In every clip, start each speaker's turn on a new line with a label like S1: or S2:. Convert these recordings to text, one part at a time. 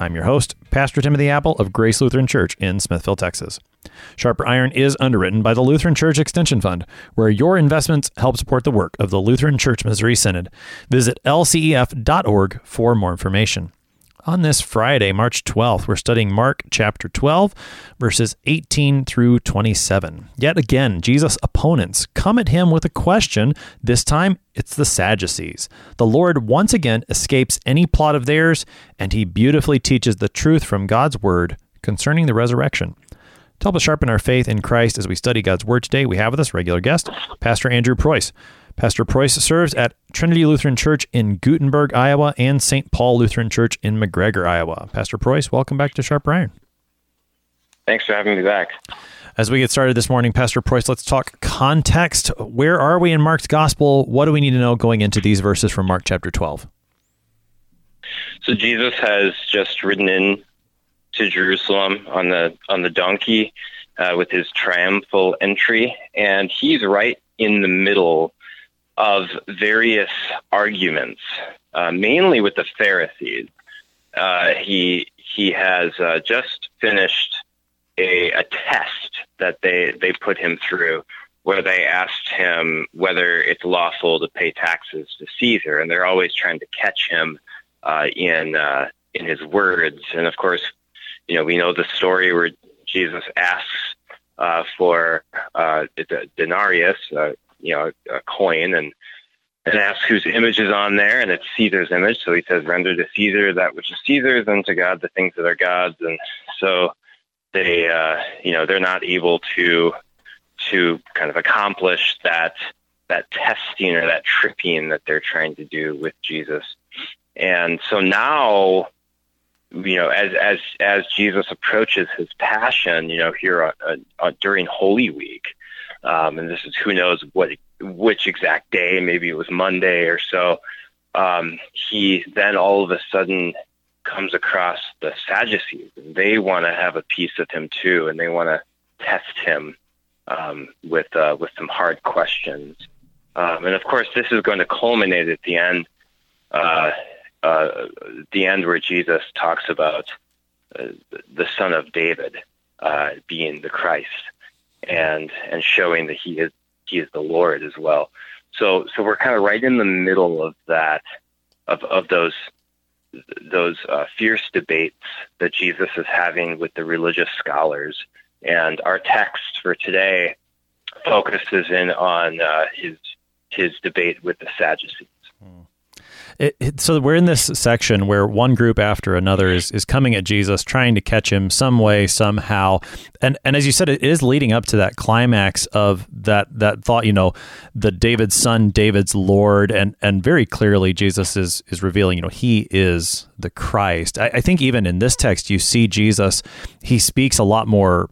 S1: I'm your host, Pastor Timothy Appel of Grace Lutheran Church in Smithville, Texas. Sharper Iron is underwritten by the Lutheran Church Extension Fund, where your investments help support the work of the Lutheran Church Missouri Synod. Visit lcef.org for more information. On this Friday, March 12th, we're studying Mark chapter 12, verses 18 through 27. Yet again, Jesus' opponents come at him with a question. This time, it's the Sadducees. The Lord once again escapes any plot of theirs, and he beautifully teaches the truth from God's word concerning the resurrection. To help us sharpen our faith in Christ as we study God's Word today, we have with us regular guest, Pastor Andrew Preuss. Pastor Preuss serves at Trinity Lutheran Church in Guttenberg, Iowa, and St. Paul Lutheran Church in McGregor, Iowa. Pastor Preuss, welcome back to Sharp Iron.
S2: Thanks for having me back.
S1: As we get started this morning, Pastor Preuss, let's talk context. Where are we in Mark's Gospel? What do we need to know going into these verses from Mark chapter 12?
S2: So Jesus has just ridden in to Jerusalem on the on the donkey uh, with his triumphal entry, and he's right in the middle of various arguments, uh, mainly with the Pharisees. Uh, he he has uh, just finished a, a test that they they put him through, where they asked him whether it's lawful to pay taxes to Caesar, and they're always trying to catch him uh, in uh, in his words. And of course, you know, we know the story where Jesus asks uh, for uh, denarius, uh, you know, a coin, and and asks whose image is on there, and it's Caesar's image. So he says, "Render to Caesar that which is Caesar's, and to God the things that are God's." And so they, uh, you know, they're not able to to kind of accomplish that that testing or that tripping that they're trying to do with Jesus. And so now you know, as as as Jesus approaches his passion, you know, here during Holy Week, um, and this is who knows what which exact day, maybe it was Monday or so. Um, he then all of a sudden comes across the Sadducees, and they want to have a piece of him too, and they want to test him um, with uh, with some hard questions. Um, and of course, this is going to culminate at the end uh, uh, the end where Jesus talks about uh, the Son of David uh, being the Christ, and and showing that he is he is the Lord as well. So so we're kind of right in the middle of that of of those those uh, fierce debates that Jesus is having with the religious scholars, and our text for today focuses in on uh, his his debate with the Sadducees.
S1: It, it, so we're in this section where one group after another is, is coming at Jesus, trying to catch him some way, somehow, and and as you said, it is leading up to that climax of that that thought. You know, the David's son, David's Lord, and and very clearly Jesus is is revealing. You know, he is the Christ. I, I think even in this text, you see Jesus. He speaks a lot more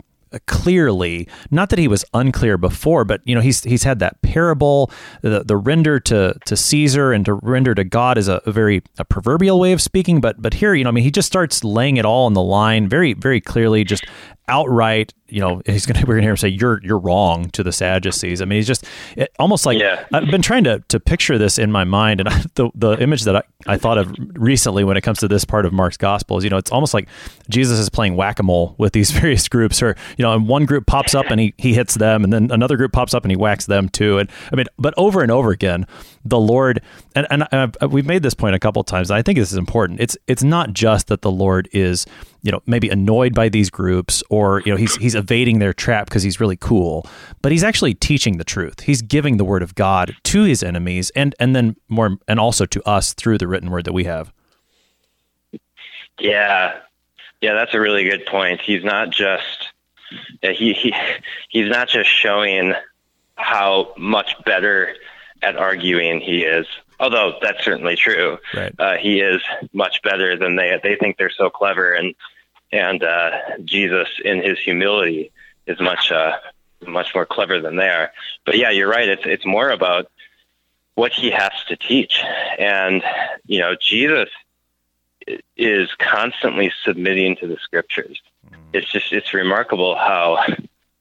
S1: clearly. Not that he was unclear before, but you know he's he's had that parable. The the render to to Caesar and to render to God is a, a, very a proverbial way of speaking. But but here, you know, I mean, he just starts laying it all on the line very very clearly, just outright you know he's gonna we're gonna hear him say you're you're wrong to the Sadducees. I mean he's just it, almost like yeah. I've been trying to to picture this in my mind, and I, the the image that I, I thought of recently when it comes to this part of Mark's gospel is you know it's almost like Jesus is playing whack a mole with these various groups, or you know, and one group pops up and he he hits them, and then another group pops up and he whacks them too, and I mean, but over and over again, the Lord and and I've, we've made this point a couple times. And I think this is important. It's it's not just that the Lord is you know maybe annoyed by these groups or you know he's he's evading their trap because he's really cool but he's actually teaching the truth he's giving the word of god to his enemies and and then more and also to us through the written word that we have
S2: yeah yeah that's a really good point he's not just he, he he's not just showing how much better at arguing he is although that's certainly true. Right. Uh, he is much better than they. They think they're so clever, and and uh, Jesus, in his humility, is much uh, much more clever than they are. But yeah, you're right. It's it's more about what he has to teach. And, you know, Jesus is constantly submitting to the scriptures. Mm. It's just, it's remarkable how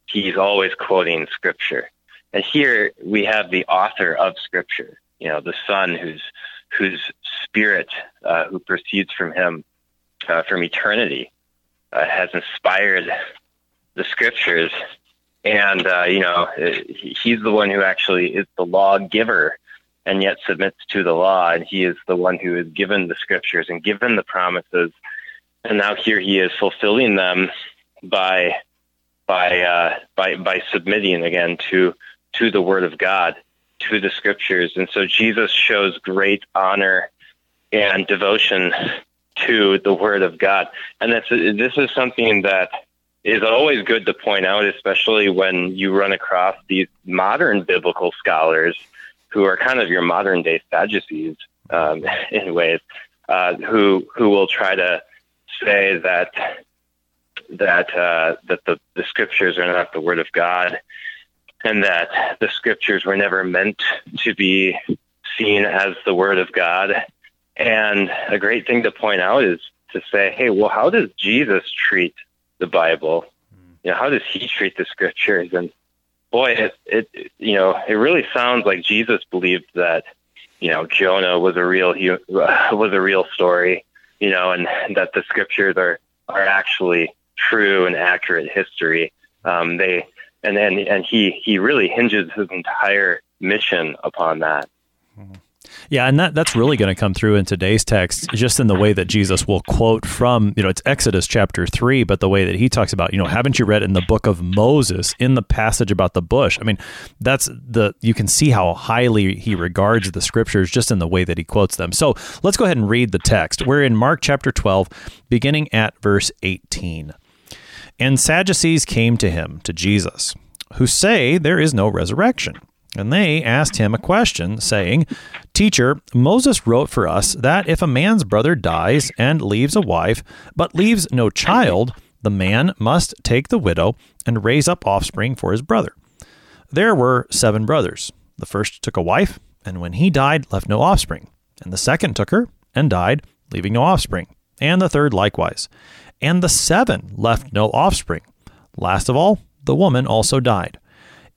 S2: he's always quoting scripture. And here we have the author of scripture, you know, the son whose, whose spirit, uh, who proceeds from him, uh, from eternity, uh, has inspired the scriptures. And, uh, you know, he's the one who actually is the lawgiver and yet submits to the law. And he is the one who is given the scriptures and given the promises. And now here he is fulfilling them by by uh, by by submitting again to to the word of God, to the scriptures. And so Jesus shows great honor and devotion to the word of God. And that's this is something that is always good to point out, especially when you run across these modern biblical scholars who are kind of your modern day Sadducees um, in ways, uh, who who will try to say that that uh, that the, the scriptures are not the word of God, and that the scriptures were never meant to be seen as the word of God. And a great thing to point out is to say, hey, well, how does Jesus treat the Bible? You know, how does he treat the scriptures? And boy, it, it you know it really sounds like Jesus believed that you know Jonah was a real was a real story, you know, and that the scriptures are are actually true and accurate history. Um, they and then and he he really hinges his entire mission upon that.
S1: Mm-hmm. Yeah, and that, that's really going to come through in today's text, just in the way that Jesus will quote from, you know, it's Exodus chapter 3, but the way that he talks about, you know, haven't you read in the book of Moses, in the passage about the bush? I mean, that's the, you can see how highly he regards the scriptures just in the way that he quotes them. So let's go ahead and read the text. We're in Mark chapter 12, beginning at verse 18. And Sadducees came to him, to Jesus, who say there is no resurrection. And they asked him a question, saying, Teacher, Moses wrote for us that if a man's brother dies and leaves a wife, but leaves no child, the man must take the widow and raise up offspring for his brother. There were seven brothers. The first took a wife, and when he died, left no offspring. And the second took her and died, leaving no offspring. And the third likewise. And the seven left no offspring. Last of all, the woman also died.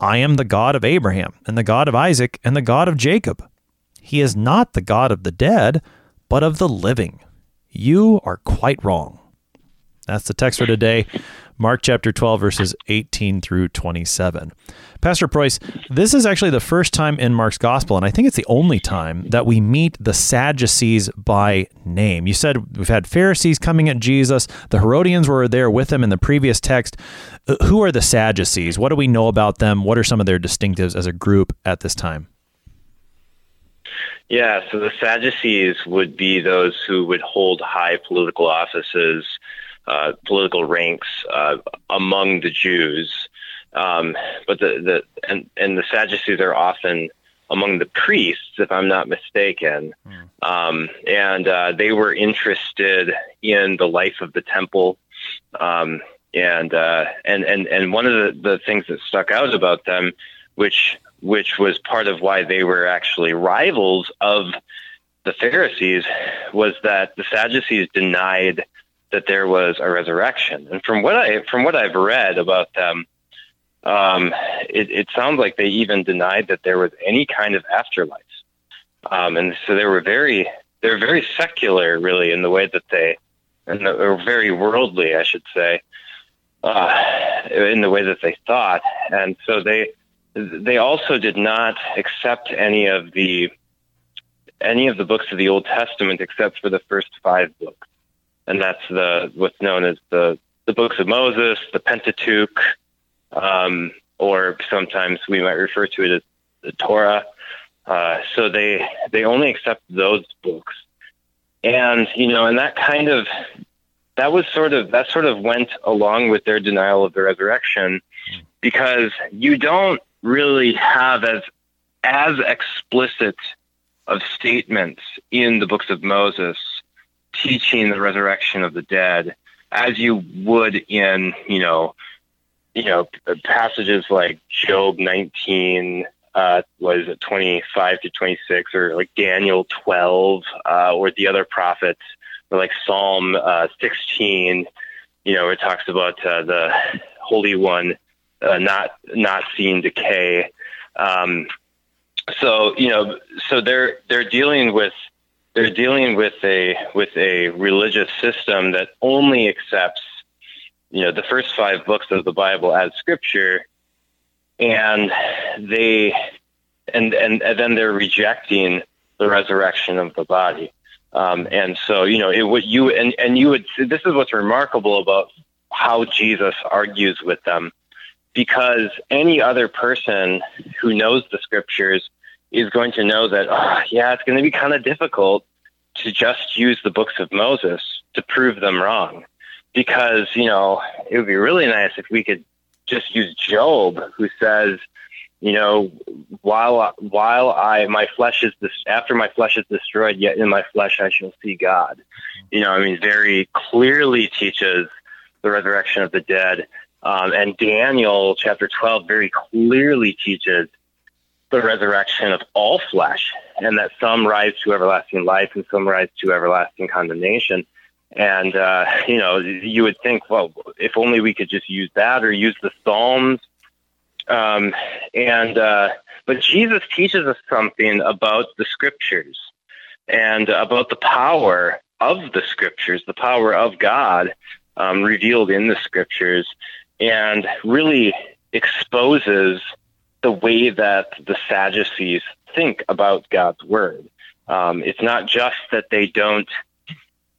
S1: I am the God of Abraham, and the God of Isaac, and the God of Jacob. He is not the God of the dead, but of the living. You are quite wrong. That's the text for today. Mark chapter 12, verses 18 through 27. Pastor Preuss, this is actually the first time in Mark's gospel, and I think it's the only time that we meet the Sadducees by name. You said we've had Pharisees coming at Jesus, the Herodians were there with him in the previous text. Uh, who are the Sadducees? What do we know about them? What are some of their distinctives as a group at this time?
S2: Yeah, so the Sadducees would be those who would hold high political offices political ranks uh, among the Jews. Um, but the, the and, and the Sadducees are often among the priests, if I'm not mistaken. Mm. Um, and uh, they were interested in the life of the temple. Um, and, uh, and, and, and one of the, the things that stuck out about them, which, which was part of why they were actually rivals of the Pharisees, was that the Sadducees denied that there was a resurrection. And from what I from what I've read about them, um, it, it sounds like they even denied that there was any kind of afterlife. Um, and so they were very they're very secular, really, in the way that they and or very worldly, I should say, uh, in the way that they thought. And so they they also did not accept any of the any of the books of the Old Testament except for the first five books and that's the what's known as the the books of Moses, the Pentateuch, um, or sometimes we might refer to it as the Torah. Uh, so they they only accept those books, and you know, and that kind of that was sort of that sort of went along with their denial of the resurrection, because you don't really have as as explicit of statements in the books of Moses teaching the resurrection of the dead as you would in you know you know passages like Job 19 uh, was it 25 to 26 or like Daniel 12 uh, or the other prophets or like Psalm uh, 16 you know where it talks about uh, the Holy One uh, not not seeing decay. Um, so you know so they're they're dealing with they're dealing with a with a religious system that only accepts you know the first five books of the Bible as scripture, and they and and, and then they're rejecting the resurrection of the body. Um, and so, you know, it would you and, and you would. This is what's remarkable about how Jesus argues with them, because any other person who knows the scriptures is going to know that, oh, yeah, it's going to be kind of difficult to just use the books of Moses to prove them wrong. Because, you know, it would be really nice if we could just use Job, who says, you know, while while I my flesh is this after my flesh is destroyed, yet in my flesh I shall see God. You know, I mean, very clearly teaches the resurrection of the dead. Um, and Daniel chapter 12 very clearly teaches the resurrection of all flesh, and that some rise to everlasting life and some rise to everlasting condemnation. And uh, you know, you would think, well, if only we could just use that or use the Psalms. Um, and uh, but Jesus teaches us something about the Scriptures and about the power of the Scriptures, the power of God um, revealed in the Scriptures, and really exposes the way that the Sadducees think about God's word. Um, it's not just that they don't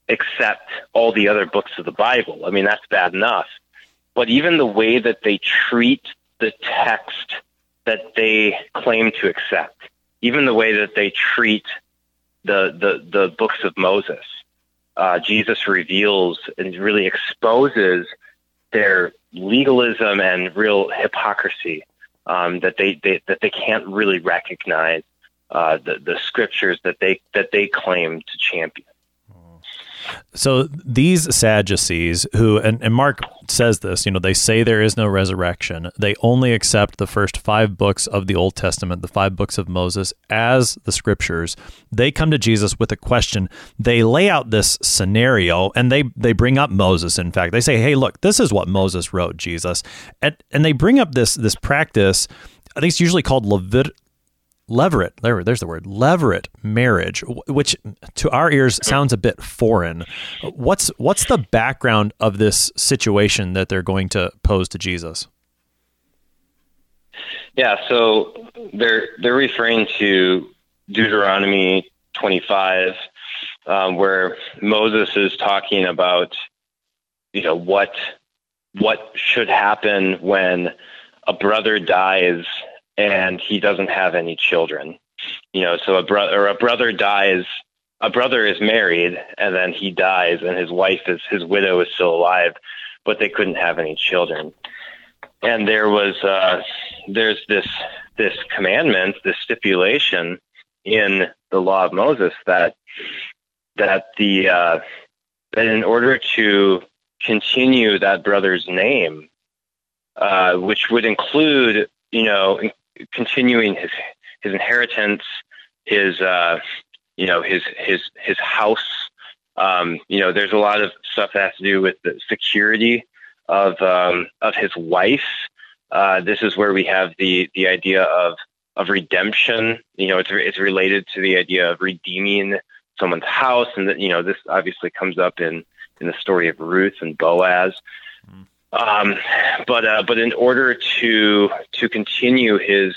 S2: accept all the other books of the Bible. I mean, that's bad enough. But even the way that they treat the text that they claim to accept, even the way that they treat the, the, the books of Moses, uh, Jesus reveals and really exposes their legalism and real hypocrisy um, that they, they that they can't really recognize uh, the the scriptures that they that they claim to champion.
S1: So these Sadducees, who and, and Mark says this, you know, they say there is no resurrection. They only accept the first five books of the Old Testament, the five books of Moses, as the scriptures. They come to Jesus with a question. They lay out this scenario and they they bring up Moses. In fact, they say, "Hey, look, this is what Moses wrote, Jesus," and and they bring up this this practice. I think it's usually called Levit- Levirate, there, there's the word, levirate marriage, which to our ears sounds a bit foreign. What's what's the background of this situation that they're going to pose to Jesus?
S2: Yeah, so they're they're referring to Deuteronomy 25, um, where Moses is talking about, you know, what what should happen when a brother dies and he doesn't have any children. You know, so a brother a brother dies, a brother is married and then he dies and his wife is his widow is still alive, but they couldn't have any children. And there was uh, there's this this commandment, this stipulation in the law of Moses that that the uh, that in order to continue that brother's name, uh, which would include you know continuing his his inheritance, his uh, you know his his his house. Um, you know, there's a lot of stuff that has to do with the security of um, of his wife. Uh, this is where we have the the idea of of redemption. You know, it's it's related to the idea of redeeming someone's house, and that you know this obviously comes up in in the story of Ruth and Boaz. Um, but uh, but in order to to continue his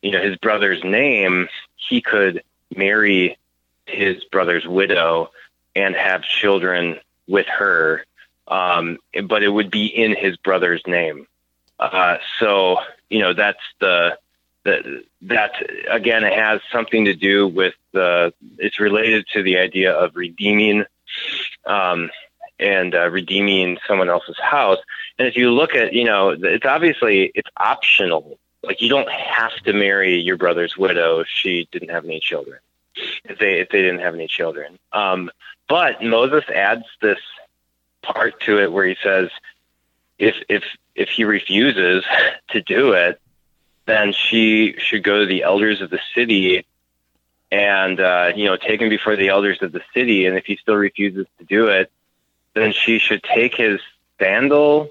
S2: you know his brother's name, he could marry his brother's widow and have children with her. Um, but it would be in his brother's name. Uh, so you know that's the that that again it has something to do with the it's related to the idea of redeeming um, and uh, redeeming someone else's house. And if you look at you know it's obviously it's optional. Like you don't have to marry your brother's widow if she didn't have any children. If they if they didn't have any children. Um, but Moses adds this part to it where he says if if if he refuses to do it, then she should go to the elders of the city and uh, you know take him before the elders of the city. And if he still refuses to do it, then she should take his sandal,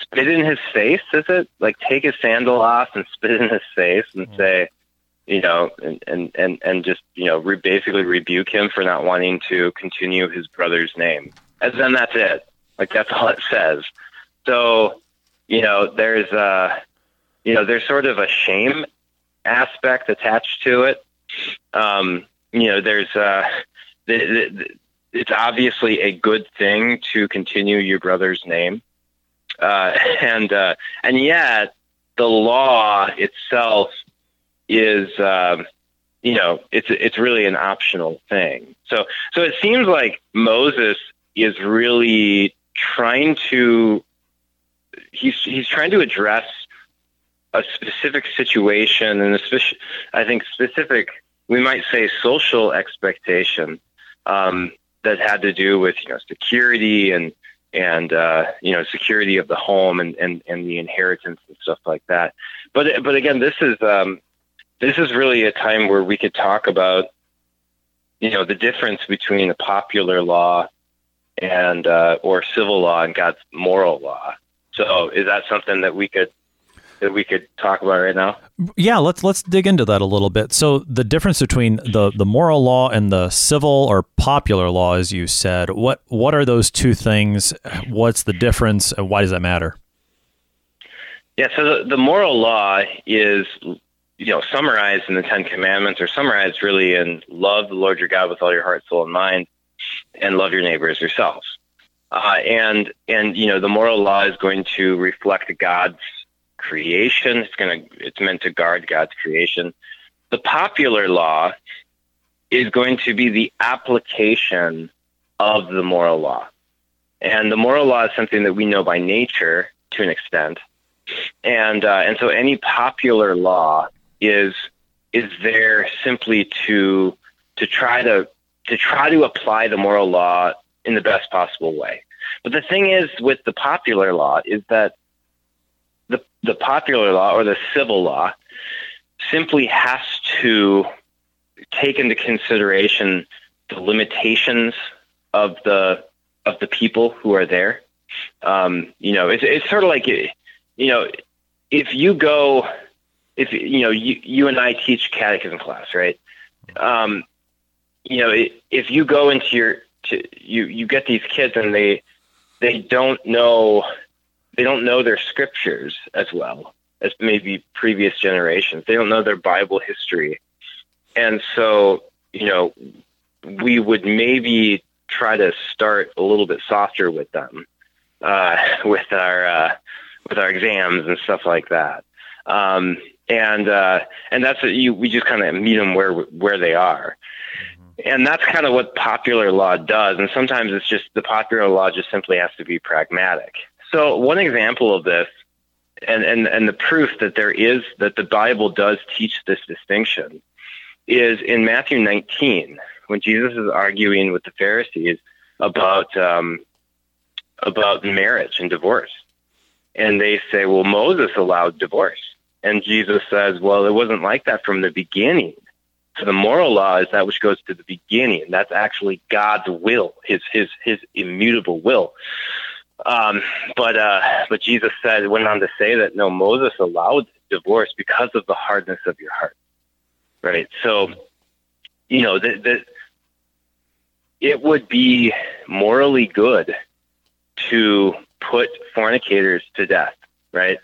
S2: spit in his face. Is it like take his sandal off and spit in his face and mm-hmm. say, you know, and and and and just you know re- basically rebuke him for not wanting to continue his brother's name. And then that's it. Like that's all it says. So, you know, there's a you know, there's sort of a shame aspect attached to it. Um, you know, there's uh, the, the, it's obviously a good thing to continue your brother's name, uh, and uh, and yet the law itself is, um, you know, it's it's really an optional thing. So so it seems like Moses is really trying to he's he's trying to address a specific situation and a speci- I think specific, we might say social expectation um, that had to do with you know security and and uh, you know security of the home and, and, and the inheritance and stuff like that. But but again, this is um, this is really a time where we could talk about you know the difference between a popular law and uh, or civil law and God's moral law. So is that something that we could that we could talk about right now?
S1: Yeah, let's let's dig into that a little bit. So the difference between the the moral law and the civil or popular law, as you said, what what are those two things? What's the difference, and why does that matter?
S2: Yeah, so the, the moral law is you know summarized in the Ten Commandments, or summarized really in love the Lord your God with all your heart, soul, and mind, and love your neighbor as yourself. Uh, and and you know the moral law is going to reflect God's creation. It's going to it's meant to guard God's creation. The popular law is going to be the application of the moral law. And the moral law is something that we know by nature to an extent. And uh, and so any popular law is is there simply to to try to to try to apply the moral law in the best possible way. But the thing is with the popular law is that the, the popular law or the civil law simply has to take into consideration the limitations of the of the people who are there. Um, you know, it's it's sort of like you know, if you go, if you know, you you and I teach catechism class, right? Um, you know, if you go into your to, you you get these kids and they they don't know they don't know their scriptures as well as maybe previous generations. They don't know their Bible history. And so, you know, we would maybe try to start a little bit softer with them, uh, with our, uh, with our exams and stuff like that. Um, and, uh, and that's what you, we just kind of meet them where, where they are. And that's kind of what popular law does. And sometimes it's just the popular law just simply has to be pragmatic. So one example of this, and, and, and the proof that there is that the Bible does teach this distinction, is in Matthew 19 when Jesus is arguing with the Pharisees about um, about marriage and divorce, and they say, "Well, Moses allowed divorce," and Jesus says, "Well, it wasn't like that from the beginning." So the moral law is that which goes to the beginning. That's actually God's will, his his his immutable will. Um, but uh, but Jesus said went on to say that no, Moses allowed divorce because of the hardness of your heart, right? So, you know that it would be morally good to put fornicators to death, right?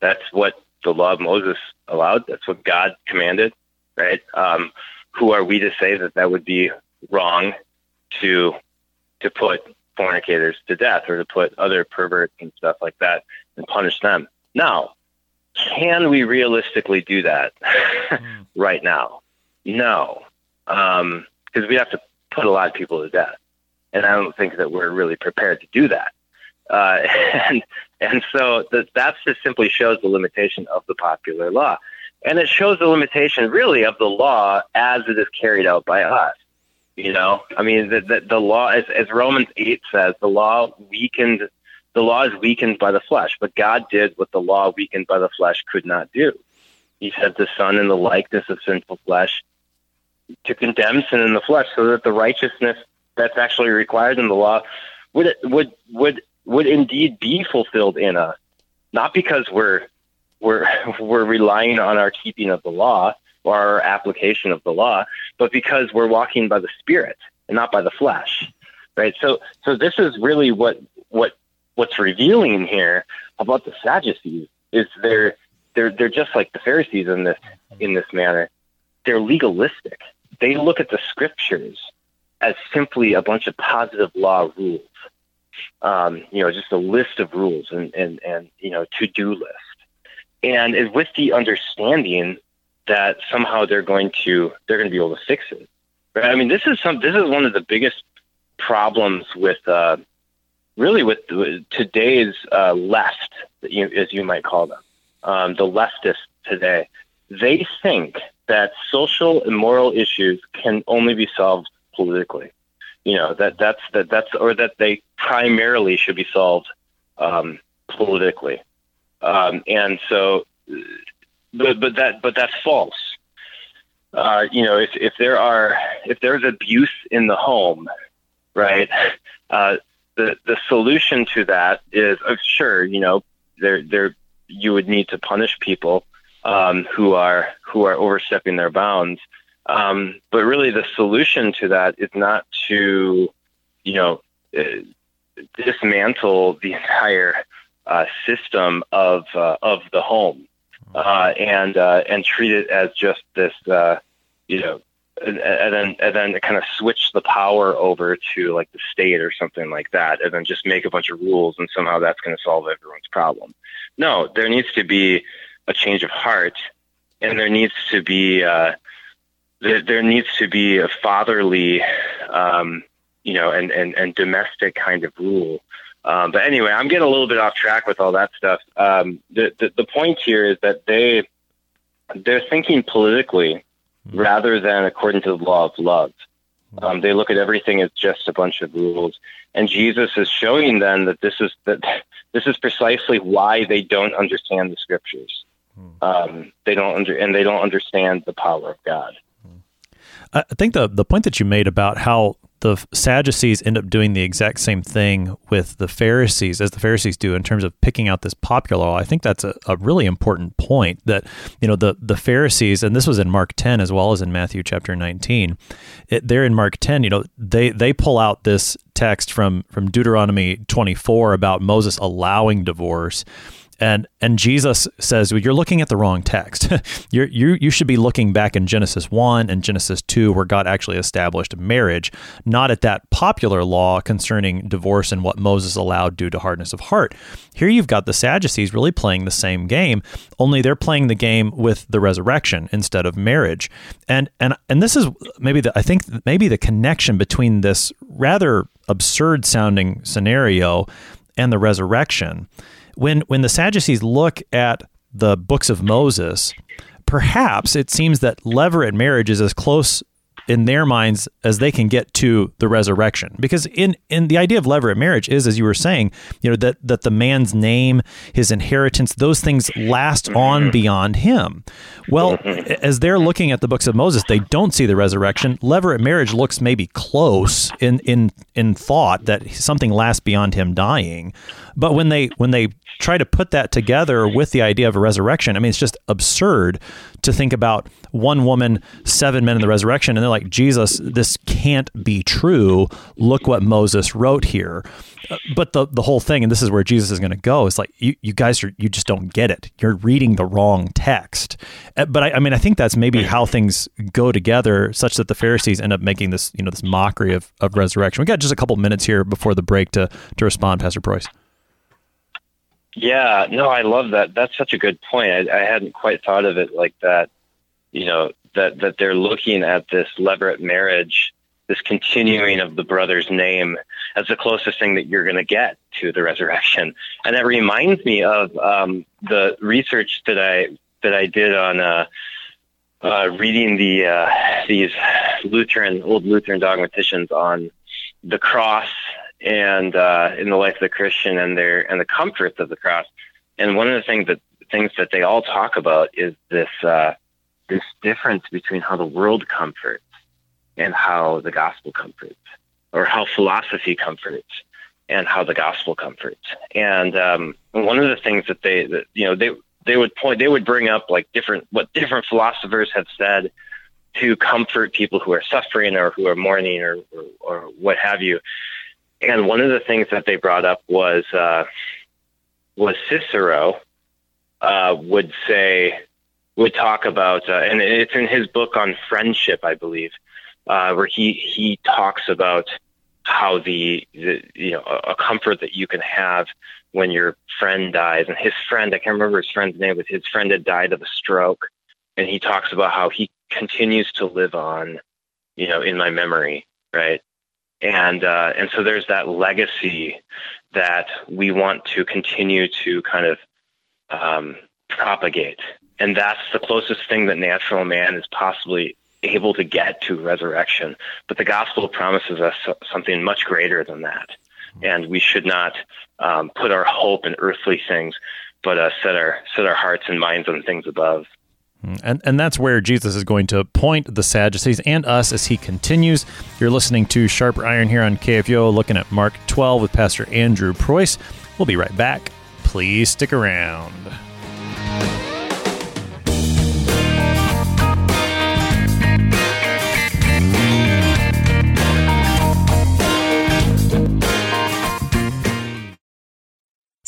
S2: That's what the law of Moses allowed. That's what God commanded, right? Um, who are we to say that that would be wrong to to put fornicators to death or to put other perverts and stuff like that and punish them. Now, can we realistically do that mm. right now? No, because um, we have to put a lot of people to death, and I don't think that we're really prepared to do that. Uh, and and so that that just simply shows the limitation of the popular law, and it shows the limitation really of the law as it is carried out by us. You know, I mean, the the, the law, as, as Romans eight says, the law weakened the law is weakened by the flesh, but God did what the law weakened by the flesh could not do. He sent the Son in the likeness of sinful flesh to condemn sin in the flesh, so that the righteousness that's actually required in the law would would would would indeed be fulfilled in us. Not because we're we're we're relying on our keeping of the law our application of the law, but because we're walking by the Spirit and not by the flesh. Right. So so this is really what what what's revealing here about the Sadducees is they're they're they're just like the Pharisees in this in this manner. They're legalistic. They look at the scriptures as simply a bunch of positive law rules. Um, you know, just a list of rules and and and you know to do list, and with the understanding that somehow they're going to they're going to be able to fix it. Right? I mean, this is some this is one of the biggest problems with uh, really with today's uh, left, as you might call them, um, the leftists today, they think that social and moral issues can only be solved politically. You know that that's that that's or that they primarily should be solved um, politically, um, and so, but but that but that's false. Uh, you know, if if there are if there's abuse in the home, right, uh, the the solution to that is uh, sure, you know, there there you would need to punish people um, who are who are overstepping their bounds. Um, but really, the solution to that is not to, you know, uh, dismantle the entire uh, system of uh, of the home uh, and uh, and treat it as just this, uh, you know, and, and then and then kind of switch the power over to like the state or something like that, and then just make a bunch of rules, and somehow that's going to solve everyone's problem. No, there needs to be a change of heart, and there needs to be uh, there, there needs to be a fatherly, um, you know, and, and and domestic kind of rule. Um, but anyway, I'm getting a little bit off track with all that stuff. Um, the, the the point here is that they they're thinking politically rather than according to the law of love. Um, they look at everything as just a bunch of rules, and Jesus is showing them that this is that this is precisely why they don't understand the scriptures. Um, they don't under and they don't understand the power of God.
S1: I think the the point that you made about how the Sadducees end up doing the exact same thing with the Pharisees as the Pharisees do in terms of picking out this popular law. I think that's a, a really important point that, you know, the, the Pharisees, and this was in Mark 10 as well as in Matthew chapter 19, it, there in Mark 10, you know, they, they pull out this text from, from Deuteronomy 24 about Moses allowing divorce and and Jesus says well, you're looking at the wrong text. you you you should be looking back in Genesis one and Genesis two, where God actually established marriage, not at that popular law concerning divorce and what Moses allowed due to hardness of heart. Here you've got the Sadducees really playing the same game, only they're playing the game with the resurrection instead of marriage. And and and this is maybe the I think maybe the connection between this rather absurd sounding scenario and the resurrection when when the Sadducees look at the books of Moses, perhaps it seems that levirate marriage is as close in their minds as they can get to the resurrection. Because in in the idea of levirate marriage is as you were saying you know that that the man's name his inheritance those things last on mm-hmm. beyond him. Well mm-hmm. as they're looking at the books of Moses they don't see the resurrection. Levirate marriage looks maybe close in in in thought that something lasts beyond him dying. But when they when they try to put that together with the idea of a resurrection, I mean, it's just absurd to think about one woman, seven men in the resurrection, and they're like, Jesus, this can't be true. Look what Moses wrote here. Uh, but the the whole thing, and this is where Jesus is going to go, is like you, you guys are you just don't get it. You're reading the wrong text. Uh, but I, I mean, I think that's maybe how things go together, such that the Pharisees end up making this you know this mockery of, of resurrection. We got just a couple minutes here before the break to to respond, Pastor Preuss.
S2: Yeah, no, I love that. That's such a good point. I, I hadn't quite thought of it like that. You know, that that they're looking at this levirate marriage, this continuing of the brother's name, as the closest thing that you're going to get to the resurrection. And that reminds me of um, the research that I that I did on uh, uh, reading the uh, these Lutheran old Lutheran dogmaticians on the cross and uh, in the life of the Christian and their and the comforts of the cross. And one of the things that things that they all talk about is this uh, this difference between how the world comforts and how the gospel comforts, or how philosophy comforts and how the gospel comforts. And um, one of the things that they that, you know they they would point they would bring up like different what different philosophers have said to comfort people who are suffering or who are mourning or, or, or what have you. And one of the things that they brought up was uh, was Cicero uh, would say would talk about, uh, and it's in his book on friendship, I believe, uh, where he he talks about how the, the you know a comfort that you can have when your friend dies, and his friend I can't remember his friend's name, but his friend had died of a stroke, and he talks about how he continues to live on, you know, in my memory, right? And uh, and so there's that legacy that we want to continue to kind of um, propagate, and that's the closest thing that natural man is possibly able to get to resurrection. But the gospel promises us something much greater than that, and we should not um, put our hope in earthly things, but uh, set our set our hearts and minds on things above.
S1: Mm, and, and that's where Jesus is going to point the Sadducees and us as he continues. You're listening to Sharper Iron here on KFUO, looking at Mark 12 with Pastor Andrew Preuss. We'll be right back. Please stick around.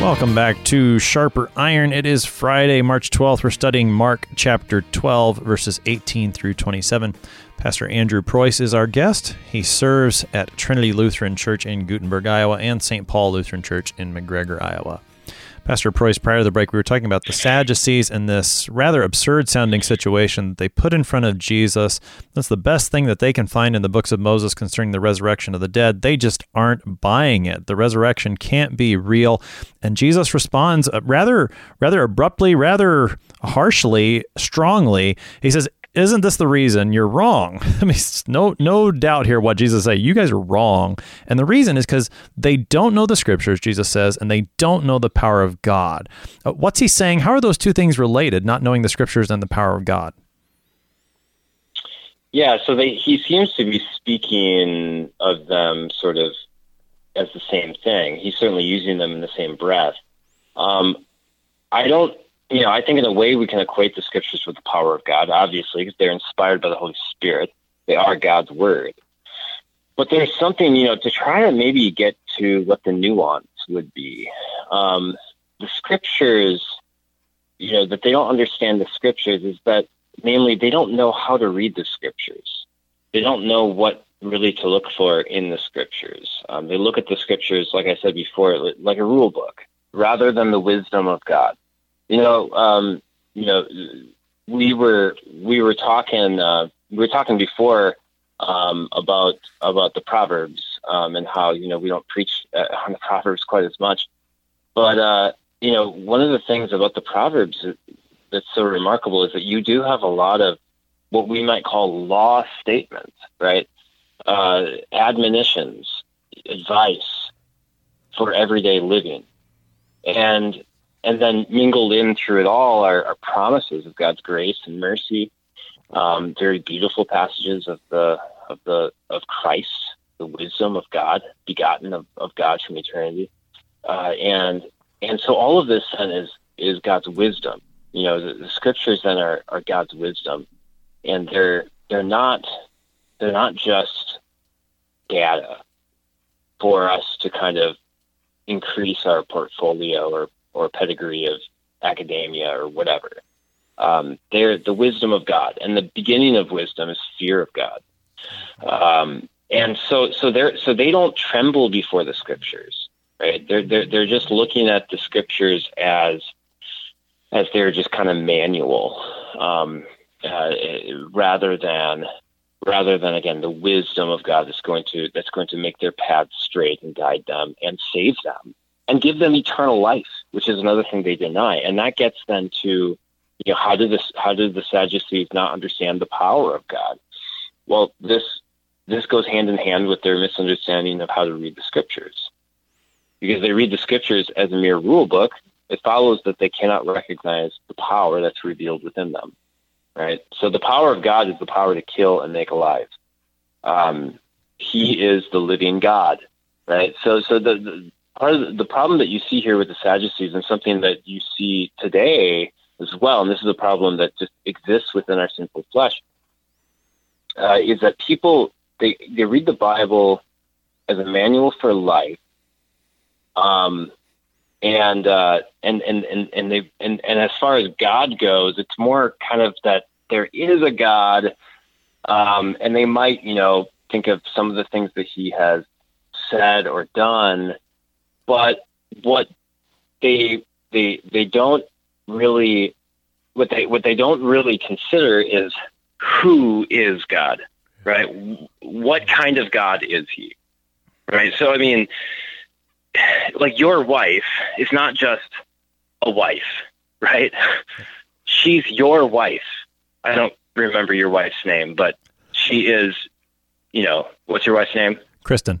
S1: Welcome back to Sharper Iron. It is Friday, March 12th. We're studying Mark chapter 12, verses 18 through 27. Pastor Andrew Preuss is our guest. He serves at Trinity Lutheran Church in Guttenberg, Iowa, and St. Paul Lutheran Church in McGregor, Iowa. Pastor Preuss, prior to the break, we were talking about the Sadducees and this rather absurd sounding situation that they put in front of Jesus. That's the best thing that they can find in the books of Moses concerning the resurrection of the dead. They just aren't buying it. The resurrection can't be real. And Jesus responds uh, rather, rather abruptly, rather harshly, strongly. He says, isn't this the reason you're wrong? I mean, no, no doubt here what Jesus say. You guys are wrong, and the reason is because they don't know the scriptures. Jesus says, and they don't know the power of God. Uh, what's he saying? How are those two things related? Not knowing the scriptures and the power of God.
S2: Yeah, so they, he seems to be speaking of them sort of as the same thing. He's certainly using them in the same breath. Um, I don't you know, I think in a way we can equate the scriptures with the power of God, obviously, because they're inspired by the Holy Spirit. They are God's word. But there's something, you know, to try to maybe get to what the nuance would be. Um, the scriptures, you know, that they don't understand the scriptures is that, namely, they don't know how to read the scriptures. They don't know what really to look for in the scriptures. Um, they look at the scriptures, like I said before, like a rule book, rather than the wisdom of God you know, um, you know, we were we were talking uh, we were talking before um, about about the proverbs um, and how you know we don't preach uh, on the proverbs quite as much, but uh, you know one of the things about the proverbs that's so remarkable is that you do have a lot of what we might call law statements, right? Uh, admonitions, advice for everyday living, and and then mingled in through it all are, are promises of God's grace and mercy. Um, very beautiful passages of the of the of Christ the wisdom of God, begotten of, of God from eternity, uh, and and so all of this then is is God's wisdom. You know, the, the scriptures then are, are God's wisdom, and they're they're not they're not just data for us to kind of increase our portfolio or or pedigree of academia or whatever. Um, they're the wisdom of God, and the beginning of wisdom is fear of God. Um, and so, so they so they don't tremble before the scriptures, right? They're they're they're just looking at the scriptures as as they're just kind of manual, um, uh, rather than rather than again the wisdom of God that's going to that's going to make their path straight and guide them and save them and give them eternal life, which is another thing they deny, and that gets them to you know, how did this, how did the Sadducees not understand the power of God? Well, this, this goes hand in hand with their misunderstanding of how to read the scriptures. Because they read the scriptures as a mere rule book, it follows that they cannot recognize the power that's revealed within them. Right? So the power of God is the power to kill and make alive. Um, he is the living God. Right? So, so the, the part of the, problem that you see here with the Sadducees and something that you see today as well, and this is a problem that just exists within our sinful flesh, uh, is that people they they read the Bible as a manual for life, um, and uh, and and and and they and and as far as God goes, it's more kind of that there is a God, um, and they might you know think of some of the things that He has said or done, but what they they they don't really what they what they don't really consider is who is God, right? What kind of God is he? Right? So I mean like your wife is not just a wife, right? She's your wife. I don't remember your wife's name, but she is, you know, what's your wife's name?
S1: Kristen.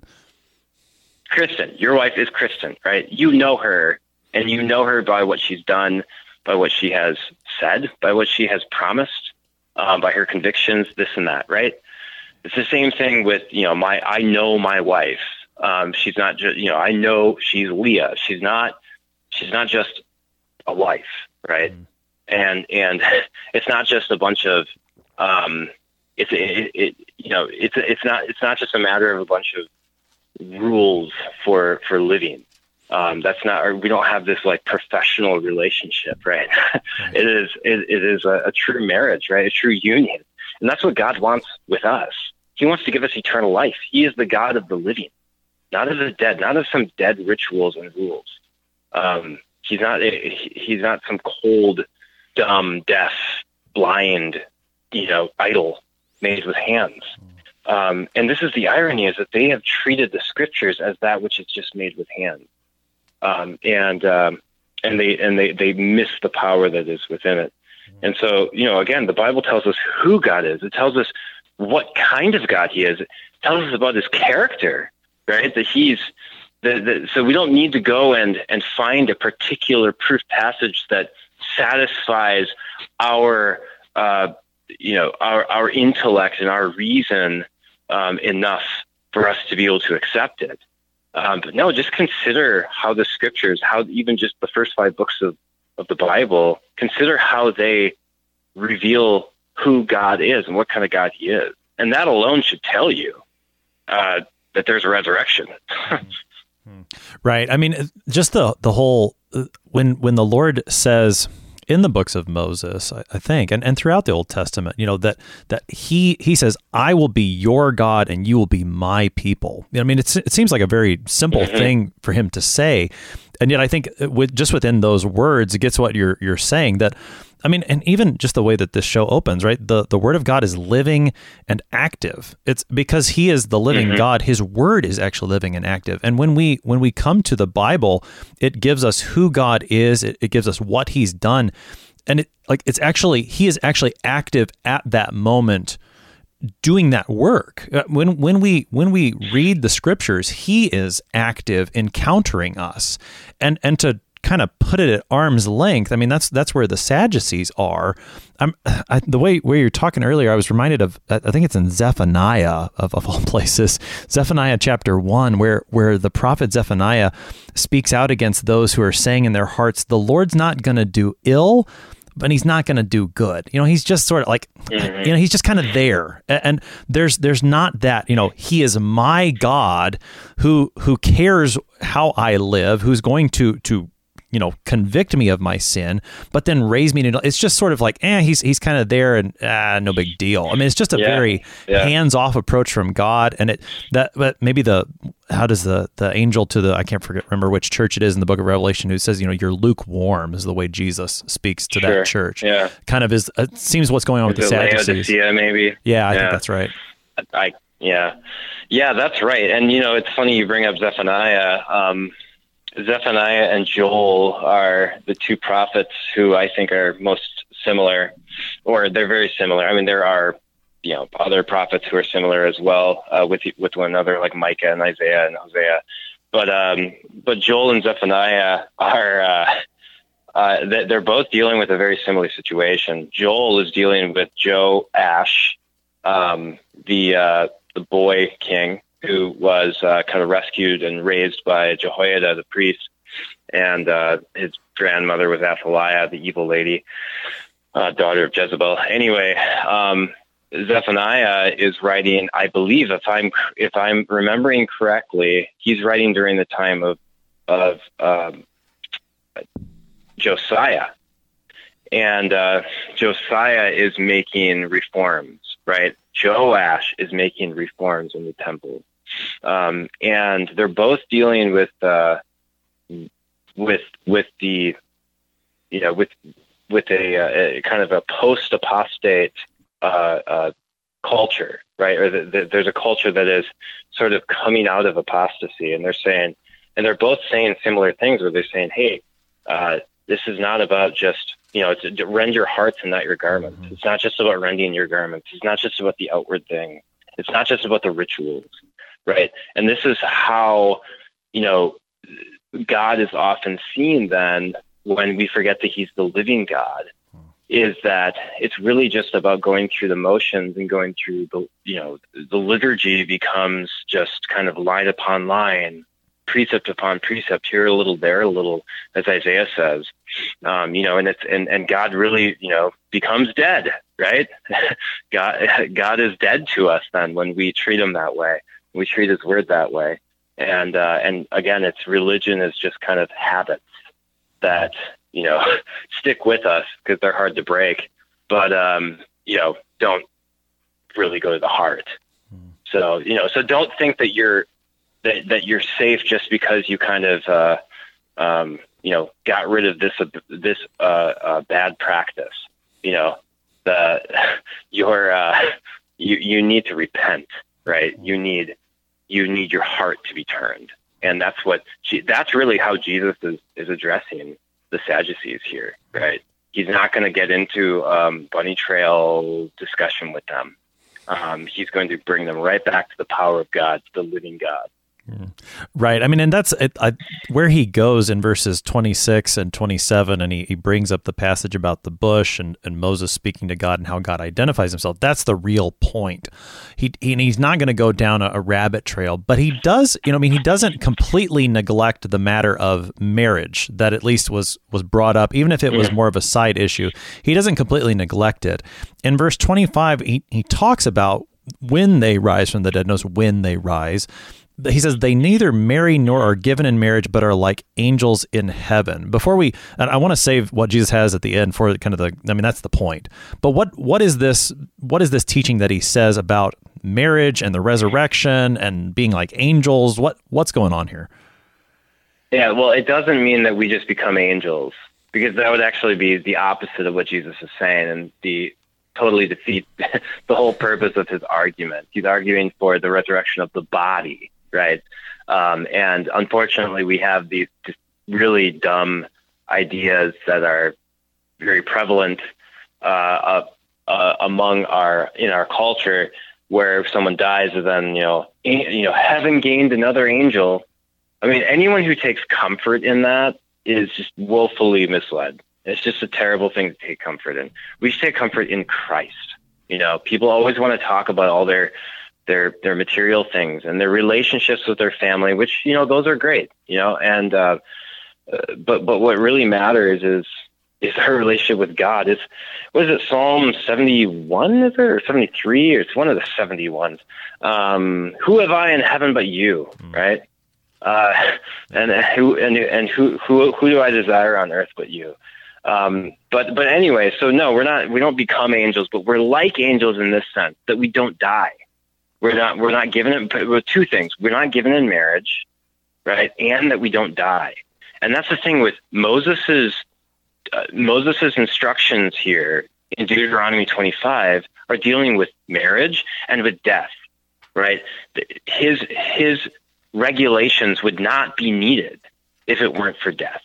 S2: Kristen. Your wife is Kristen, right? You know her and you know her by what she's done, by what she has said, by what she has promised, um, by her convictions, this and that, right? It's the same thing with, you know, my, I know my wife. Um, she's not just, you know, I know she's Leah. She's not, she's not just a wife, right? Mm. And, and it's not just a bunch of, um, it's, it, it, you know, it's, it's not, it's not just a matter of a bunch of rules for, for living. Um, that's not, or we don't have this like professional relationship, right? it is, it, it is a, a true marriage, right? A true union. And that's what God wants with us. He wants to give us eternal life. He is the God of the living, not of the dead, not of some dead rituals and rules. Um, he's not, he's not some cold, dumb, deaf, blind, you know, idol made with hands. Um, and this is the irony is that they have treated the scriptures as that which is just made with hands um, and um, and they and they they miss the power that is within it. And so, you know, again, the Bible tells us who God is. It tells us what kind of God He is. It tells us about His character, right? That He's the, the, so we don't need to go and and find a particular proof passage that satisfies our uh, you know our our intellect and our reason um, enough for us to be able to accept it. Um, but no, just consider how the scriptures, how even just the first five books of, of the Bible, consider how they reveal who God is and what kind of God He is. And that alone should tell you uh, that there's a resurrection.
S1: right. I mean, just the the whole uh, when when the Lord says in the books of Moses, I, I, think, and, and throughout the Old Testament, you know, that that he he says, I will be your God and you will be my people. I mean, it's, it seems like a very simple mm-hmm. thing for him to say. And yet I think with just within those words, it gets what you're you're saying that I mean, and even just the way that this show opens, right? The the word of God is living and active. It's because he is the living mm-hmm. God, his word is actually living and active. And when we when we come to the Bible, it gives us who God is, it, it gives us what he's done. And it like it's actually he is actually active at that moment doing that work uh, when when we when we read the scriptures he is active encountering us and and to kind of put it at arm's length. I mean, that's that's where the Sadducees are. I'm I, the way where you're talking earlier. I was reminded of I think it's in Zephaniah of, of all places, Zephaniah chapter one, where where the prophet Zephaniah speaks out against those who are saying in their hearts, "The Lord's not going to do ill." but he's not going to do good. You know, he's just sort of like, mm-hmm. you know, he's just kind of there. And there's there's not that, you know, he is my God who who cares how I live, who's going to to you know convict me of my sin but then raise me to it's just sort of like eh he's he's kind of there and ah, no big deal. I mean it's just a yeah, very yeah. hands-off approach from god and it that but maybe the how does the the angel to the i can't forget remember which church it is in the book of revelation who says you know you're lukewarm is the way jesus speaks to sure. that church.
S2: yeah.
S1: Kind of is it seems what's going on is with the sadducees.
S2: Yeah, maybe?
S1: Yeah i yeah. think that's right.
S2: I yeah. Yeah that's right. And you know it's funny you bring up zephaniah um Zephaniah and Joel are the two prophets who I think are most similar, or they're very similar. I mean, there are you know other prophets who are similar as well uh, with with one another, like Micah and Isaiah and Hosea. But um, but Joel and Zephaniah are uh, uh, they're both dealing with a very similar situation. Joel is dealing with Joash, um, the uh, the boy king, who was uh, kind of rescued and raised by Jehoiada, the priest, and uh, his grandmother was Athaliah, the evil lady, uh, daughter of Jezebel. Anyway, um, Zephaniah is writing, I believe, if I'm if I'm remembering correctly, he's writing during the time of of um, Josiah, and uh, Josiah is making reforms, right? Joash is making reforms in the temple um, and they're both dealing with uh, with with the you know with with a, a uh, kind of a post apostate uh, uh, culture, right? Or the, the, there's a culture that is sort of coming out of apostasy, and they're saying, and they're both saying similar things, where they're saying, "Hey, uh, this is not about just you know, to rend your hearts and not your garments. Mm-hmm. It's not just about rending your garments. It's not just about the outward thing. It's not just about the rituals right? And this is how, you know, God is often seen then when we forget that He's the living God, is that it's really just about going through the motions and going through the, you know, the liturgy becomes just kind of line upon line, precept upon precept, here a little, there a little, as Isaiah says. Um, you know, and it's and, and God really, you know, becomes dead, right? God God is dead to us then when we treat him that way we treat his word that way. And uh, and again, it's religion is just kind of habits that you know stick with us because they're hard to break, but um, you know don't really go to the heart. So you know, so don't think that you're that that you're safe just because you kind of uh, um, you know got rid of this uh, this uh, uh, bad practice. You know, the your uh, you you need to repent, right? You need you need your heart to be turned. And that's what that's really how Jesus is, is addressing the Sadducees here, right? He's not going to get into um, bunny trail discussion with them. Um, he's going to bring them right back to the power of God, the living God.
S1: Right. I mean, and that's it, I, where he goes in verses 26 and 27, and he, he brings up the passage about the bush and, and Moses speaking to God and how God identifies himself. That's the real point. He, he and he's not going to go down a, a, rabbit trail, but he does, you know, I mean, he doesn't completely neglect the matter of marriage that at least was was brought up, even if it was more of a side issue. He doesn't completely neglect it. In verse 25, he, he talks about when they rise from the dead, knows when they rise he says they neither marry nor are given in marriage but are like angels in heaven. Before we i want to save what jesus has at the end for kind of the i mean that's the point. But what what is this what is this teaching that he says about marriage and the resurrection and being like angels? What what's going on here?
S2: Yeah well it doesn't mean that we just become angels because that would actually be the opposite of what jesus is saying and the totally defeat the whole purpose of his argument. He's arguing for the resurrection of the body right? Um, and unfortunately, we have these really dumb ideas that are very prevalent uh, uh, among our in our culture, where if someone dies, then you know, you know, heaven gained another angel. I mean, anyone who takes comfort in that is just woefully misled. It's just a terrible thing to take comfort in. We should take comfort in Christ. You know, people always want to talk about all their their their material things and their relationships with their family, which you know those are great. You know, and uh, uh, but but what really matters is is our relationship with God. Is what is it? Psalm seventy one is it or seventy three? Or it's one of the seventy ones. Um, who have I in heaven but you? Mm. Right. Uh, and who and and who who who do I desire on earth but you? Um, but but anyway, so no, we're not. We don't become angels, but we're like angels in this sense that we don't die. We're not. We're not given it. But two things: we're not given in marriage, right, and that we don't die. And that's the thing with Moses's uh, Moses's instructions here in Deuteronomy 25 are dealing with marriage and with death, right? His his regulations would not be needed if it weren't for death.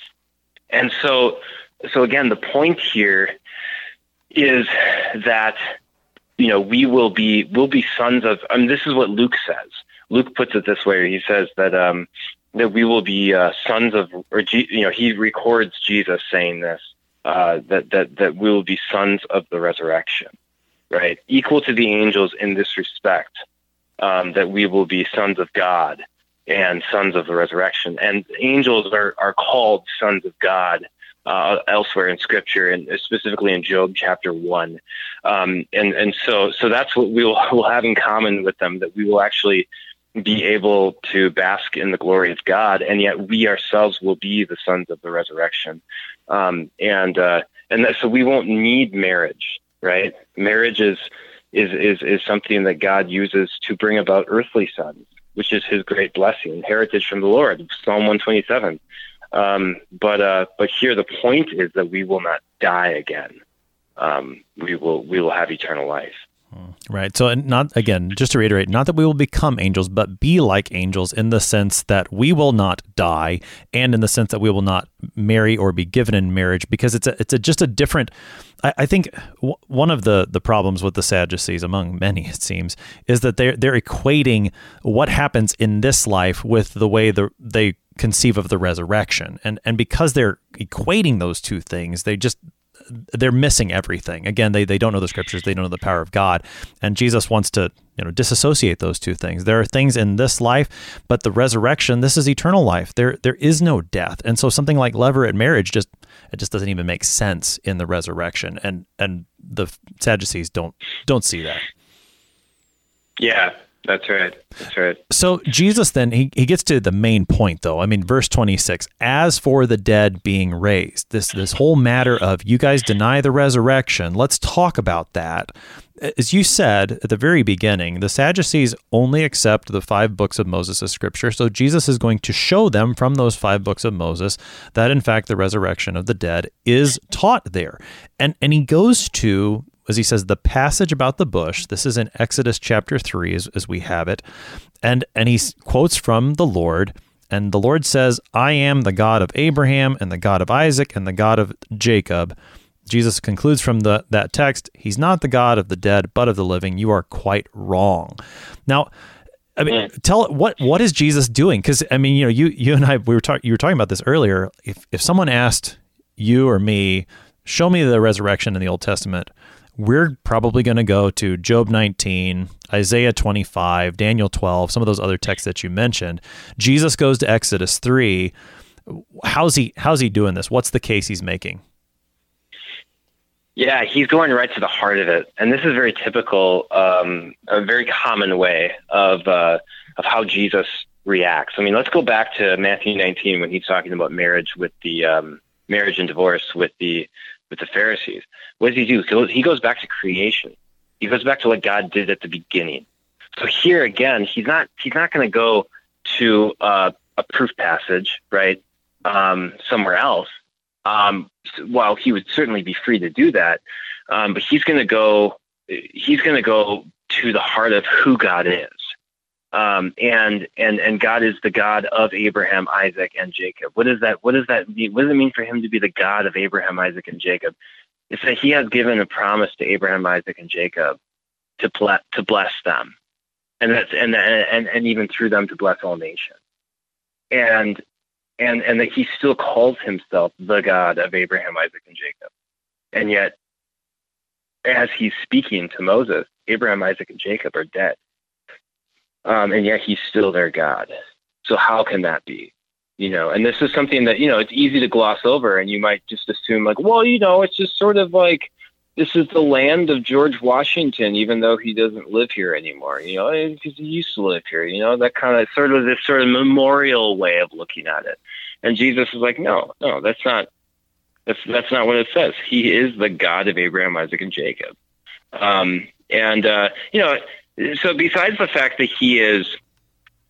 S2: And so so again, the point here is that you know we will be will be sons of. Mean, this is what Luke says. Luke puts it this way. He says that um, that we will be uh, sons of, or you know, he records Jesus saying this uh, that that that we will be sons of the resurrection, right? Equal to the angels in this respect, um, that we will be sons of God and sons of the resurrection. And angels are are called sons of God uh, elsewhere in Scripture, and specifically in Job chapter one. Um, and and so so that's what we'll we'll have in common with them that we will actually be able to bask in the glory of God, and yet we ourselves will be the sons of the resurrection. Um, and uh, and that, so we won't need marriage, right? Marriage is is is is something that God uses to bring about earthly sons, which is His great blessing, heritage from the Lord. Psalm one twenty seven. Um, but uh, but here the point is that we will not die again. Um, we will we will have eternal life.
S1: Right. So, not again, just to reiterate, not that we will become angels, but be like angels in the sense that we will not die, and in the sense that we will not marry or be given in marriage, because it's a it's a just a different. I, I think w- one of the the problems with the Sadducees, among many, it seems, is that they're they're equating what happens in this life with the way the they conceive of the resurrection. And and because they're equating those two things they just they're missing everything. Again they, they don't know the scriptures. They don't know the power of god. And jesus wants to you know disassociate those two things. There are things in this life but the resurrection this is eternal life. There there is no death. And so something like levirate marriage just it just doesn't even make sense in the resurrection. And and the sadducees don't don't see that.
S2: Yeah that's right. That's right.
S1: So Jesus then he, he gets to the main point though. I mean verse 26. As for the dead being raised. This this whole matter of you guys deny the resurrection. Let's talk about that. As you said at the very beginning, the Sadducees only accept the five books of Moses as scripture. So Jesus is going to show them from those five books of Moses that in fact the resurrection of the dead is taught there. And and he goes to as he says, the passage about the bush. This is in Exodus chapter three, as, as we have it, and and he quotes from the Lord. And the Lord says, I am the God of Abraham and the God of Isaac and the God of Jacob. Jesus concludes from the, that text, He's not the God of the dead, but of the living. You are quite wrong. Now, I mean, mm. tell what what is Jesus doing? Because I mean, you know, you you and I we were talking you were talking about this earlier. If if someone asked you or me, show me the resurrection in the Old Testament, we're probably going to go to Job 19, Isaiah 25, Daniel 12, some of those other texts that you mentioned. Jesus goes to Exodus 3. How's he how's he doing this? What's the case he's making?
S2: Yeah, he's going right to the heart of it, and this is very typical, um, a very common way of uh, of how Jesus reacts. I mean, let's go back to Matthew 19 when he's talking about marriage with the um, marriage and divorce with the with the Pharisees. What does he do? He goes back to creation. He goes back to what God did at the beginning. So here again, he's not he's not going to go to uh, a proof passage, right? Um, somewhere else. Um, while he would certainly be free to do that, um, but he's going to go he's going to go to the heart of who God is. Um, and and and God is the God of Abraham, Isaac, and Jacob. What does that? What does that mean? What does it mean for him to be the God of Abraham, Isaac, and Jacob? It's that He has given a promise to Abraham, Isaac, and Jacob to bless to bless them, and that's and and and even through them to bless all nations. And and and that he still calls himself the God of Abraham, Isaac, and Jacob. And yet, as he's speaking to Moses, Abraham, Isaac, and Jacob are dead. Um, and yet he's still their God. So how can that be? You know, and this is something that, you know, it's easy to gloss over and you might just assume like, well, you know, it's just sort of like this is the land of George Washington, even though he doesn't live here anymore. You know, because he used to live here. You know, that kind of sort of this sort of memorial way of looking at it. And Jesus is like, no, no, that's not. That's that's not what it says. He is the God of Abraham, Isaac, and Jacob. Um, and uh, you know, so besides the fact that he is,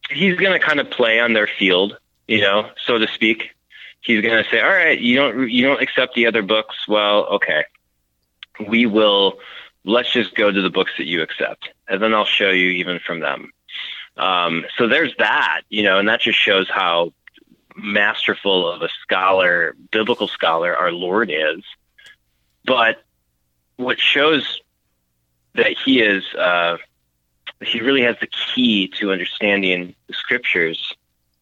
S2: he's going to kind of play on their field, you know, so to speak. He's going to say, all right, you don't you don't accept the other books. Well, okay we will let's just go to the books that you accept and then i'll show you even from them um, so there's that you know and that just shows how masterful of a scholar biblical scholar our lord is but what shows that he is uh, he really has the key to understanding the scriptures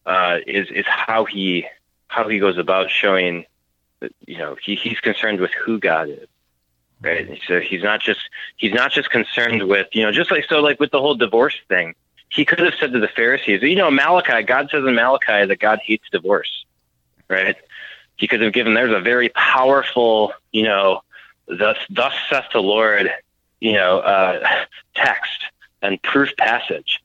S2: uh, is is how he how he goes about showing that you know he, he's concerned with who God is right? So he's not just he's not just concerned with you know just like so like with the whole divorce thing. He could have said to the Pharisees, you know, Malachi, God says in Malachi that God hates divorce, right? He could have given there's a very powerful, you know, thus thus saith the Lord, you know, uh, text and proof passage.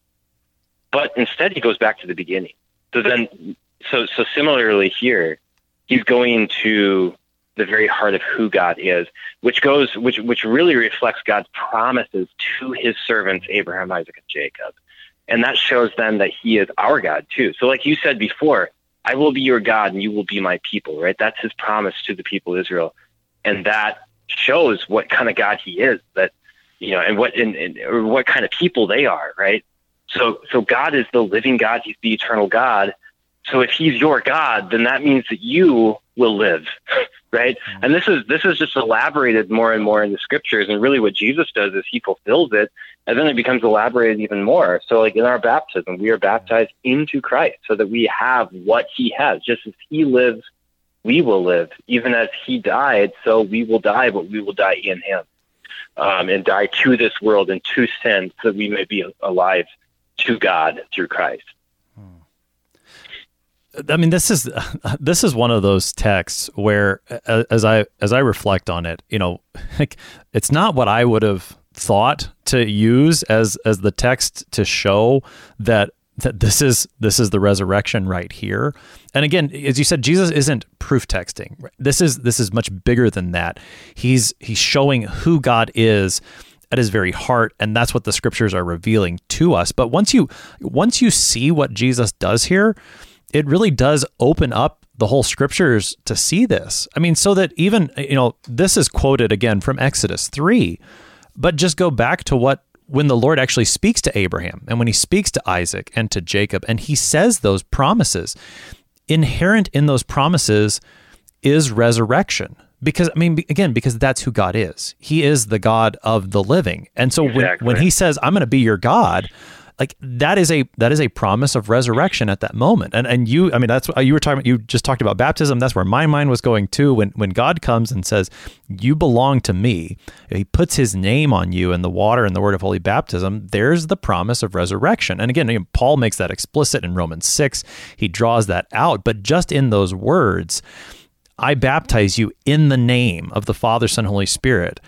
S2: But instead, he goes back to the beginning. So then, so so similarly here, he's going to the very heart of who God is, which goes, which which really reflects God's promises to His servants Abraham, Isaac, and Jacob, and that shows then that He is our God too. So, like you said before, I will be your God, and you will be my people. Right? That's His promise to the people of Israel, and that shows what kind of God He is. That you know, and what and, and or what kind of people they are. Right? So, so God is the living God. He's the eternal God. So, if He's your God, then that means that you will live right mm-hmm. and this is this is just elaborated more and more in the scriptures and really what jesus does is he fulfills it and then it becomes elaborated even more so like in our baptism we are baptized into christ so that we have what he has just as he lives we will live even as he died so we will die but we will die in him um, and die to this world and to sin so that we may be alive to god through christ.
S1: I mean, this is this is one of those texts where, as I as I reflect on it, you know, like it's not what I would have thought to use as as the text to show that that this is this is the resurrection right here. And again, as you said, Jesus isn't proof texting. This is this is much bigger than that. He's he's showing who God is at his very heart and that's what the scriptures are revealing to us but once you once you see what jesus does here it really does open up the whole scriptures to see this. I mean, so that even, you know, this is quoted again from Exodus 3, but just go back to what when the Lord actually speaks to Abraham and when he speaks to Isaac and to Jacob and he says those promises, inherent in those promises is resurrection. Because I mean, again, because that's who God is. He is the God of the living, and so exactly. when when He says, "I'm going to be your God," like that is a that is a promise of resurrection at that moment. And and you i mean that's what you were talking you just talked about baptism. That's where my mind was going too when when god comes and says you belong to me. He puts his name on you in the water and the word of holy baptism. There's the promise of resurrection. And again paul makes that explicit in romans 6 he draws that out. But just in those words i baptize you in the name of the father son holy spirit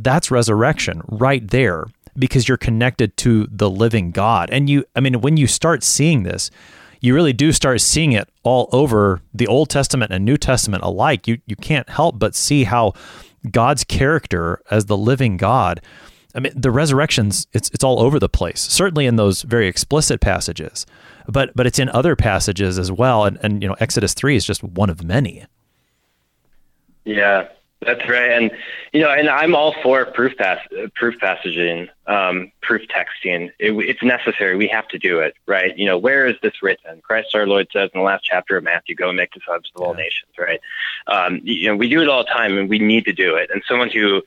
S1: that's resurrection right there because you're connected to the living God. And you, I mean, when you start seeing this, you really do start seeing it all over the Old Testament and New Testament alike. You you can't help but see how God's character as the living God. I mean, the resurrections it's it's all over the place. Certainly in those very explicit passages, but but it's in other passages as well. And and you know, Exodus three is just one of many.
S2: Yeah, that's right, and you know, and I'm all for proof pass, proof passaging, um, proof texting. It, it's necessary. We have to do it, right? You know, where is this written? Christ our Lord says in the last chapter of Matthew, "Go and make disciples of all nations." Right? Um, you know, we do it all the time, and we need to do it. And someone who,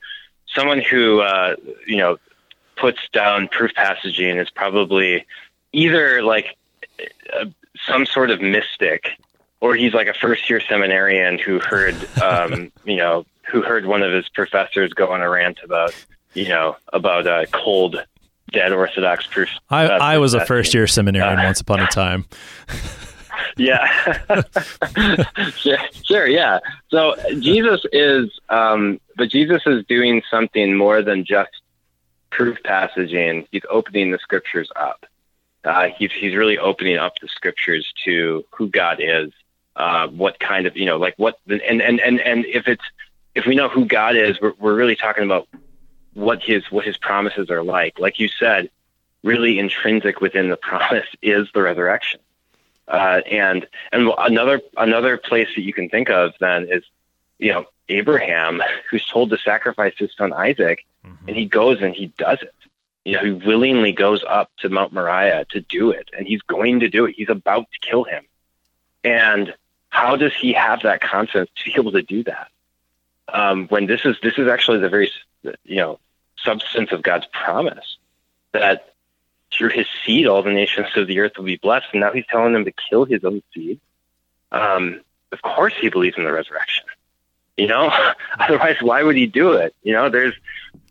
S2: someone who, uh, you know, puts down proof passaging is probably either like uh, some sort of mystic or he's like a first year seminarian who heard, um, you know, who heard one of his professors go on a rant about, you know, about uh, cold dead Orthodox proof.
S1: I, I was a first year seminarian uh, once upon a time.
S2: yeah, sure, sure, yeah. So Jesus is, um, but Jesus is doing something more than just proof passaging. He's opening the scriptures up. Uh, he's he's really opening up the scriptures to who God is, uh, what kind of you know like what and and and and if it's if we know who God is, we're we're really talking about what his what his promises are like. Like you said, really intrinsic within the promise is the resurrection. Uh, and and another another place that you can think of then is you know Abraham, who's told to sacrifice his son Isaac, mm-hmm. and he goes and he does it. You know, he willingly goes up to Mount Moriah to do it, and he's going to do it. He's about to kill him. And how does he have that confidence to be able to do that? Um, when this is this is actually the very you know substance of God's promise that through his seed all the nations of the earth will be blessed, and now he's telling them to kill his own seed. Um, of course, he believes in the resurrection. You know, otherwise, why would he do it? You know, there's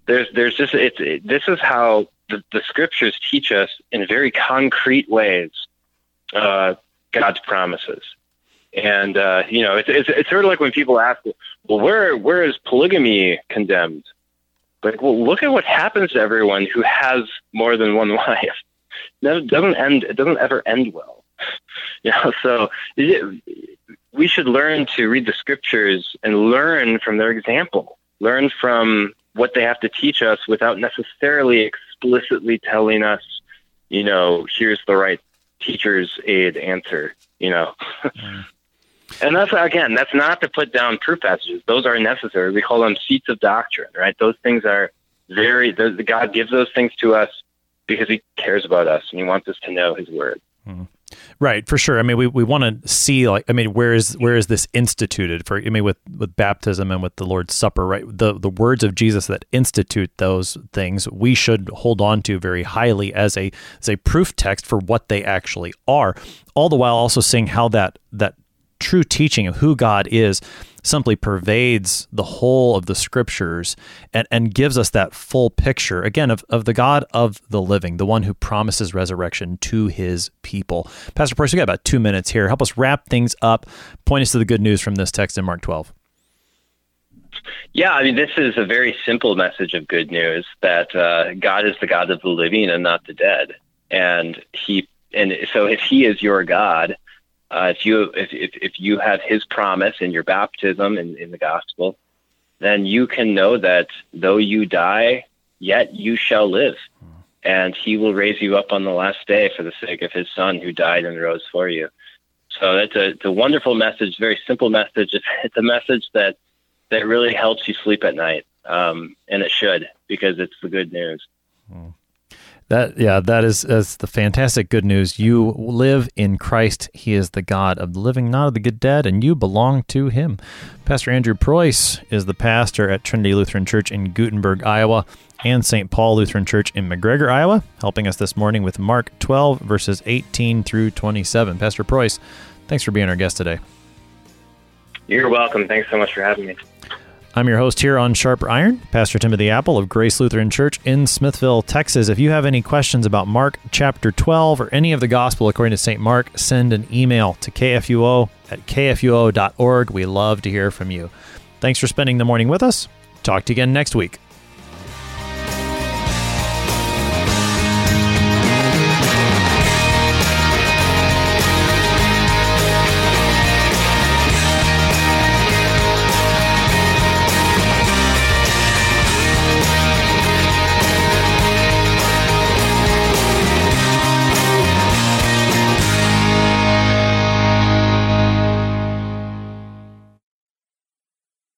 S2: there's there's just it's it, this is how the, the scriptures teach us in very concrete ways uh, God's promises. And uh, you know, it's, it's it's sort of like when people ask, well, where where is polygamy condemned? Like, well, look at what happens to everyone who has more than one wife. It doesn't end. It doesn't ever end well. You know, so it, we should learn to read the scriptures and learn from their example. Learn from what they have to teach us without necessarily explicitly telling us, you know, here's the right teacher's aid answer, you know. Mm. And that's again, that's not to put down proof passages. Those are necessary. We call them seats of doctrine, right? Those things are very the God gives those things to us because he cares about us and he wants us to know his word. Mm.
S1: Right, for sure. I mean, we, we want to see like I mean, where is where is this instituted for? I mean, with with baptism and with the Lord's Supper, right? The the words of Jesus that institute those things, we should hold on to very highly as a as a proof text for what they actually are. All the while also seeing how that that true teaching of who God is simply pervades the whole of the scriptures and, and gives us that full picture, again, of, of the God of the living, the one who promises resurrection to his people. Pastor Preus, we got about two minutes here. Help us wrap things up. Point us to the good news from this text in Mark 12.
S2: Yeah, I mean, this is a very simple message of good news that uh, God is the God of the living and not the dead. And he, and so if he is your God, uh, if you if, if, if you have His promise in your baptism in, in the gospel, then you can know that though you die, yet you shall live, and He will raise you up on the last day for the sake of His Son who died and rose for you. So that's a, it's a wonderful message, very simple message. It's, a message that that really helps you sleep at night, um, and it should because it's the good news. Mm.
S1: That yeah, that is is the fantastic good news. You live in Christ. He is the God of the living, not of the good dead, and you belong to Him. Pastor Andrew Preus is the pastor at Trinity Lutheran Church in Guttenberg, Iowa, and St. Paul Lutheran Church in McGregor, Iowa, helping us this morning with Mark 12 verses 18 through 27. Pastor Preus, thanks for being our guest today.
S2: You're welcome. Thanks so much for having me.
S1: I'm your host here on Sharper Iron, Pastor Timothy Appel of Grace Lutheran Church in Smithville, Texas. If you have any questions about Mark chapter 12 or any of the gospel according to St. Mark, send an email to kfuo at kfuo.org. We love to hear from you. Thanks for spending the morning with us. Talk to you again next week.